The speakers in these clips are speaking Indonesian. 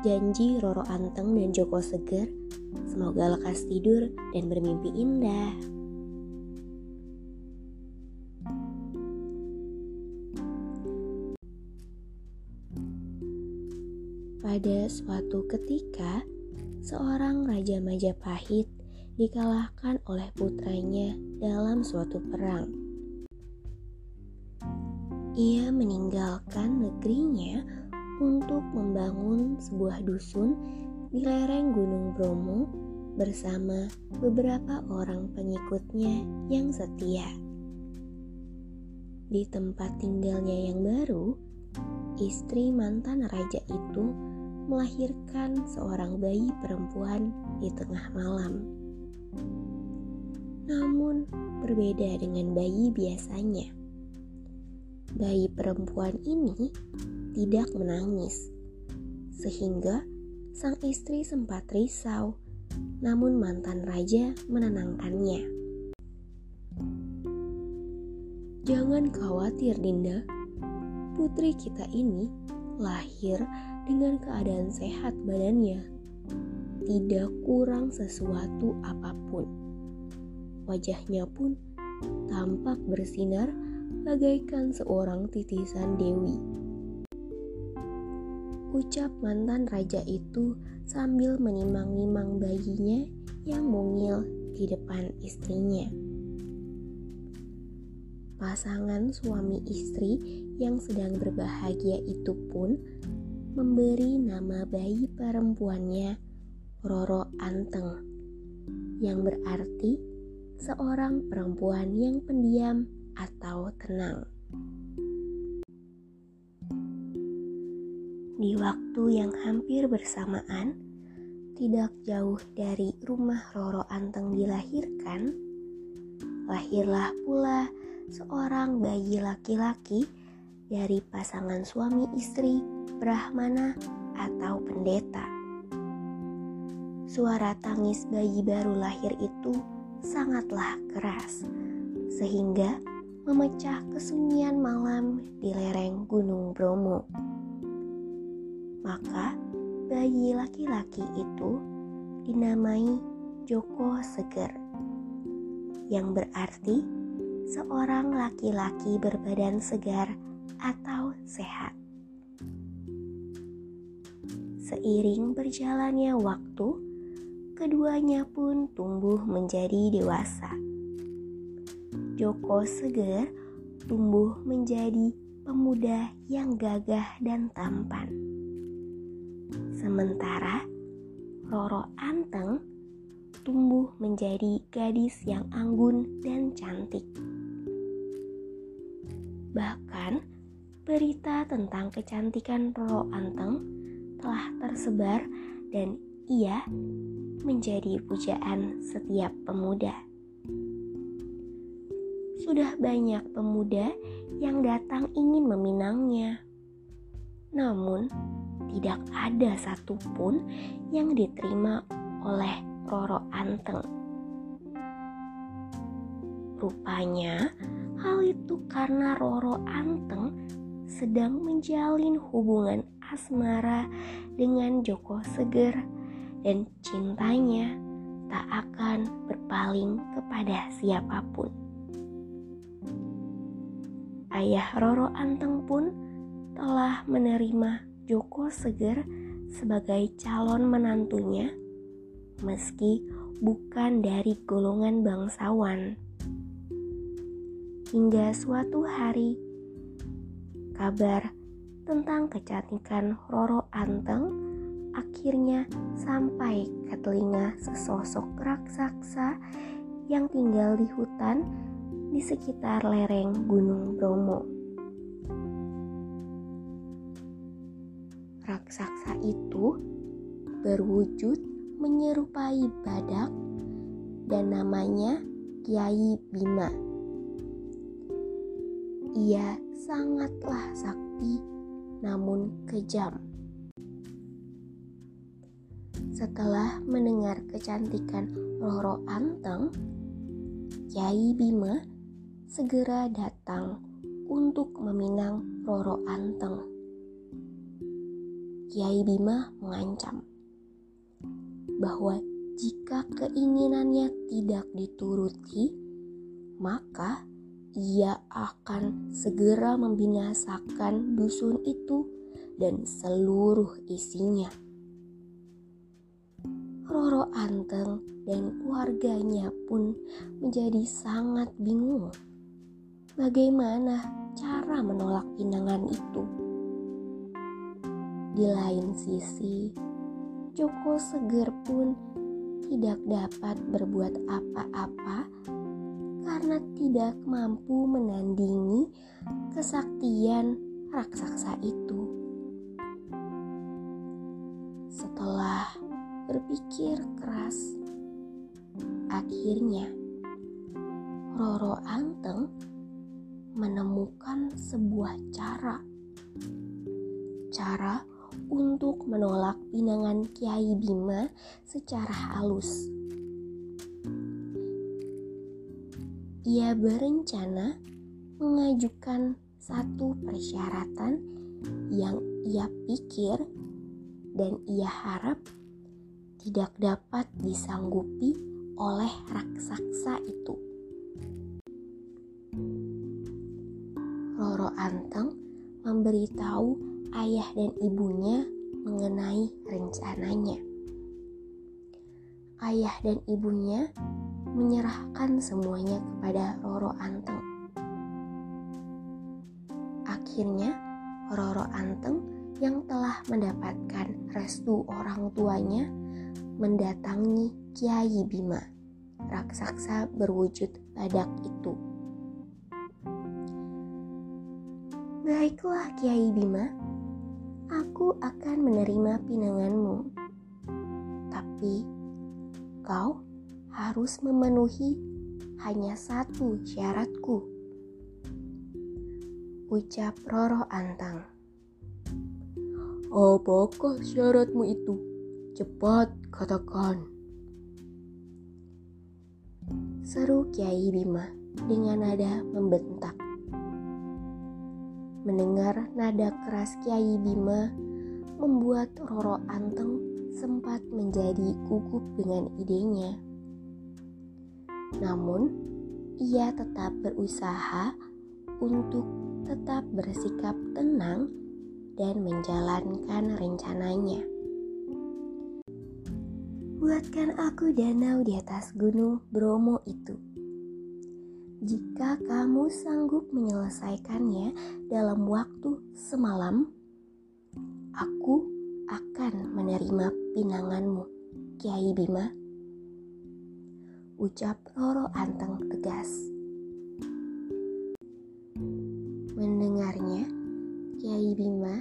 janji Roro Anteng dan Joko Seger. Semoga lekas tidur dan bermimpi indah. Pada suatu ketika, seorang Raja Majapahit dikalahkan oleh putranya dalam suatu perang. Ia meninggalkan negerinya untuk membangun sebuah dusun di lereng Gunung Bromo bersama beberapa orang pengikutnya yang setia. Di tempat tinggalnya yang baru, istri mantan raja itu melahirkan seorang bayi perempuan di tengah malam. Namun, berbeda dengan bayi biasanya. Bayi perempuan ini tidak menangis, sehingga sang istri sempat risau. Namun, mantan raja menenangkannya. "Jangan khawatir, Dinda. Putri kita ini lahir dengan keadaan sehat badannya, tidak kurang sesuatu apa pun. Wajahnya pun tampak bersinar bagaikan seorang titisan dewi." Ucap mantan raja itu sambil menimang-nimang bayinya yang mungil di depan istrinya. Pasangan suami istri yang sedang berbahagia itu pun memberi nama bayi perempuannya Roro Anteng, yang berarti seorang perempuan yang pendiam atau tenang. Di waktu yang hampir bersamaan, tidak jauh dari rumah Roro Anteng dilahirkan, lahirlah pula seorang bayi laki-laki dari pasangan suami istri Brahmana atau pendeta. Suara tangis bayi baru lahir itu sangatlah keras, sehingga memecah kesunyian malam di lereng Gunung Bromo. Maka bayi laki-laki itu dinamai Joko Seger, yang berarti seorang laki-laki berbadan segar atau sehat. Seiring berjalannya waktu, keduanya pun tumbuh menjadi dewasa. Joko Seger tumbuh menjadi pemuda yang gagah dan tampan. Sementara Roro Anteng tumbuh menjadi gadis yang anggun dan cantik. Bahkan berita tentang kecantikan Roro Anteng telah tersebar dan ia menjadi pujaan setiap pemuda. Sudah banyak pemuda yang datang ingin meminangnya. Namun, tidak ada satupun yang diterima oleh Roro Anteng. Rupanya, hal itu karena Roro Anteng sedang menjalin hubungan asmara dengan Joko Seger dan cintanya tak akan berpaling kepada siapa pun. Ayah Roro Anteng pun telah menerima Joko Seger sebagai calon menantunya, meski bukan dari golongan bangsawan. Hingga suatu hari, kabar tentang kecantikan Roro Anteng akhirnya sampai ke telinga sesosok raksasa yang tinggal di hutan di sekitar lereng Gunung Bromo. raksasa itu berwujud menyerupai badak dan namanya Kiai Bima. Ia sangatlah sakti namun kejam. Setelah mendengar kecantikan Roro Anteng, Kiai Bima segera datang untuk meminang Roro Anteng. Kiai Bima mengancam bahwa jika keinginannya tidak dituruti, maka ia akan segera membinasakan dusun itu dan seluruh isinya. Roro Anteng dan keluarganya pun menjadi sangat bingung. Bagaimana cara menolak pinangan itu? Di lain sisi, Joko Seger pun tidak dapat berbuat apa-apa karena tidak mampu menandingi kesaktian raksasa itu. Setelah berpikir keras. Akhirnya, Roro Anteng menemukan sebuah cara. Cara untuk menolak pinangan Kiai Bima secara halus. Ia berencana mengajukan satu persyaratan yang ia pikir dan ia harap tidak dapat disanggupi oleh raksasa itu. Roro Anteng memberitahu ayah dan ibunya mengenai rencananya. Ayah dan ibunya menyerahkan semuanya kepada Roro Anteng. Akhirnya, Roro Anteng yang telah mendapatkan restu orang tuanya mendatangi Kiai Bima, raksasa berwujud badak itu. Baiklah Kiai Bima, aku akan menerima pinanganmu. Tapi kau harus memenuhi hanya satu syaratku. Ucap Roro Antang. Apakah syaratmu itu? Cepat katakan. Seru Kiai Bima dengan nada membentak. Mendengar nada keras Kiai Bima membuat Roro Anteng sempat menjadi gugup dengan idenya. Namun, ia tetap berusaha untuk tetap bersikap tenang dan menjalankan rencananya. Buatkan aku danau di atas gunung Bromo itu. Jika kamu sanggup menyelesaikannya dalam waktu semalam, aku akan menerima pinanganmu, Kiai Bima. Ucap Roro Anteng tegas. Mendengarnya, Kiai Bima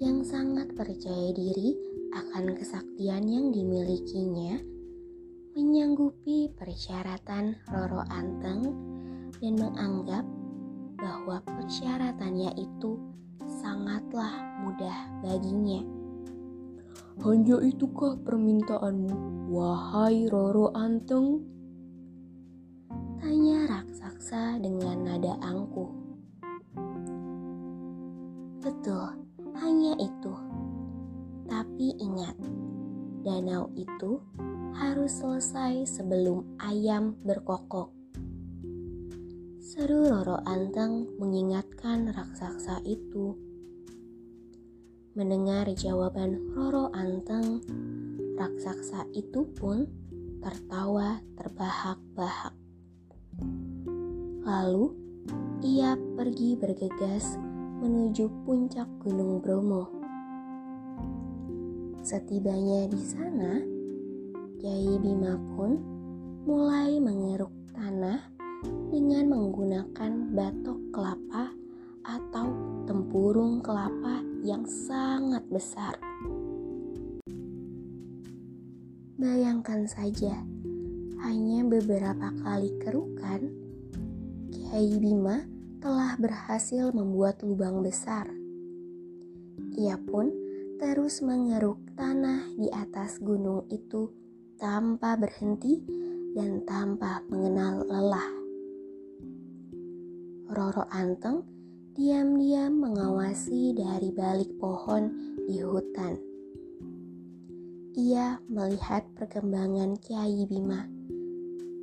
yang sangat percaya diri akan kesaktian yang dimilikinya, menyanggupi persyaratan Roro Anteng dan menganggap bahwa persyaratannya itu sangatlah mudah baginya. Hanya itukah permintaanmu, wahai Roro Anteng? Tanya raksasa dengan nada angkuh. Betul, hanya itu. Tapi ingat, danau itu harus selesai sebelum ayam berkokok. Seru Roro Anteng mengingatkan raksasa itu. Mendengar jawaban Roro Anteng, raksasa itu pun tertawa terbahak-bahak. Lalu ia pergi bergegas menuju puncak Gunung Bromo. Setibanya di sana, Kiai Bima pun mulai mengeruk tanah dengan menggunakan batok kelapa atau tempurung kelapa yang sangat besar. Bayangkan saja, hanya beberapa kali kerukan, Kiai Bima telah berhasil membuat lubang besar. Ia pun terus mengeruk tanah di atas gunung itu tanpa berhenti dan tanpa mengenal lelah. Roro Anteng diam-diam mengawasi dari balik pohon di hutan. Ia melihat perkembangan Kiai Bima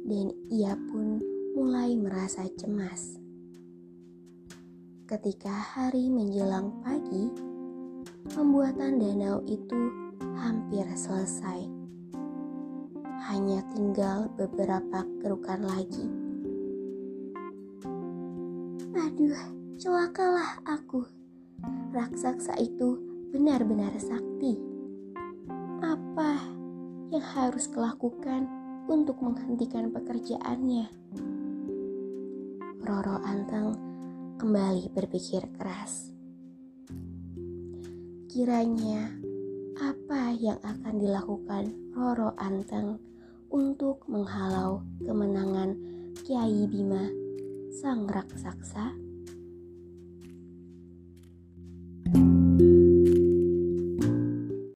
dan ia pun mulai merasa cemas. Ketika hari menjelang pagi, pembuatan danau itu hampir selesai. Hanya tinggal beberapa kerukan lagi. Aduh, celakalah aku. Raksasa itu benar-benar sakti. Apa yang harus kulakukan untuk menghentikan pekerjaannya? Roro Anteng kembali berpikir keras. Kiranya apa yang akan dilakukan Roro Anteng untuk menghalau kemenangan Kiai Bima sang raksasa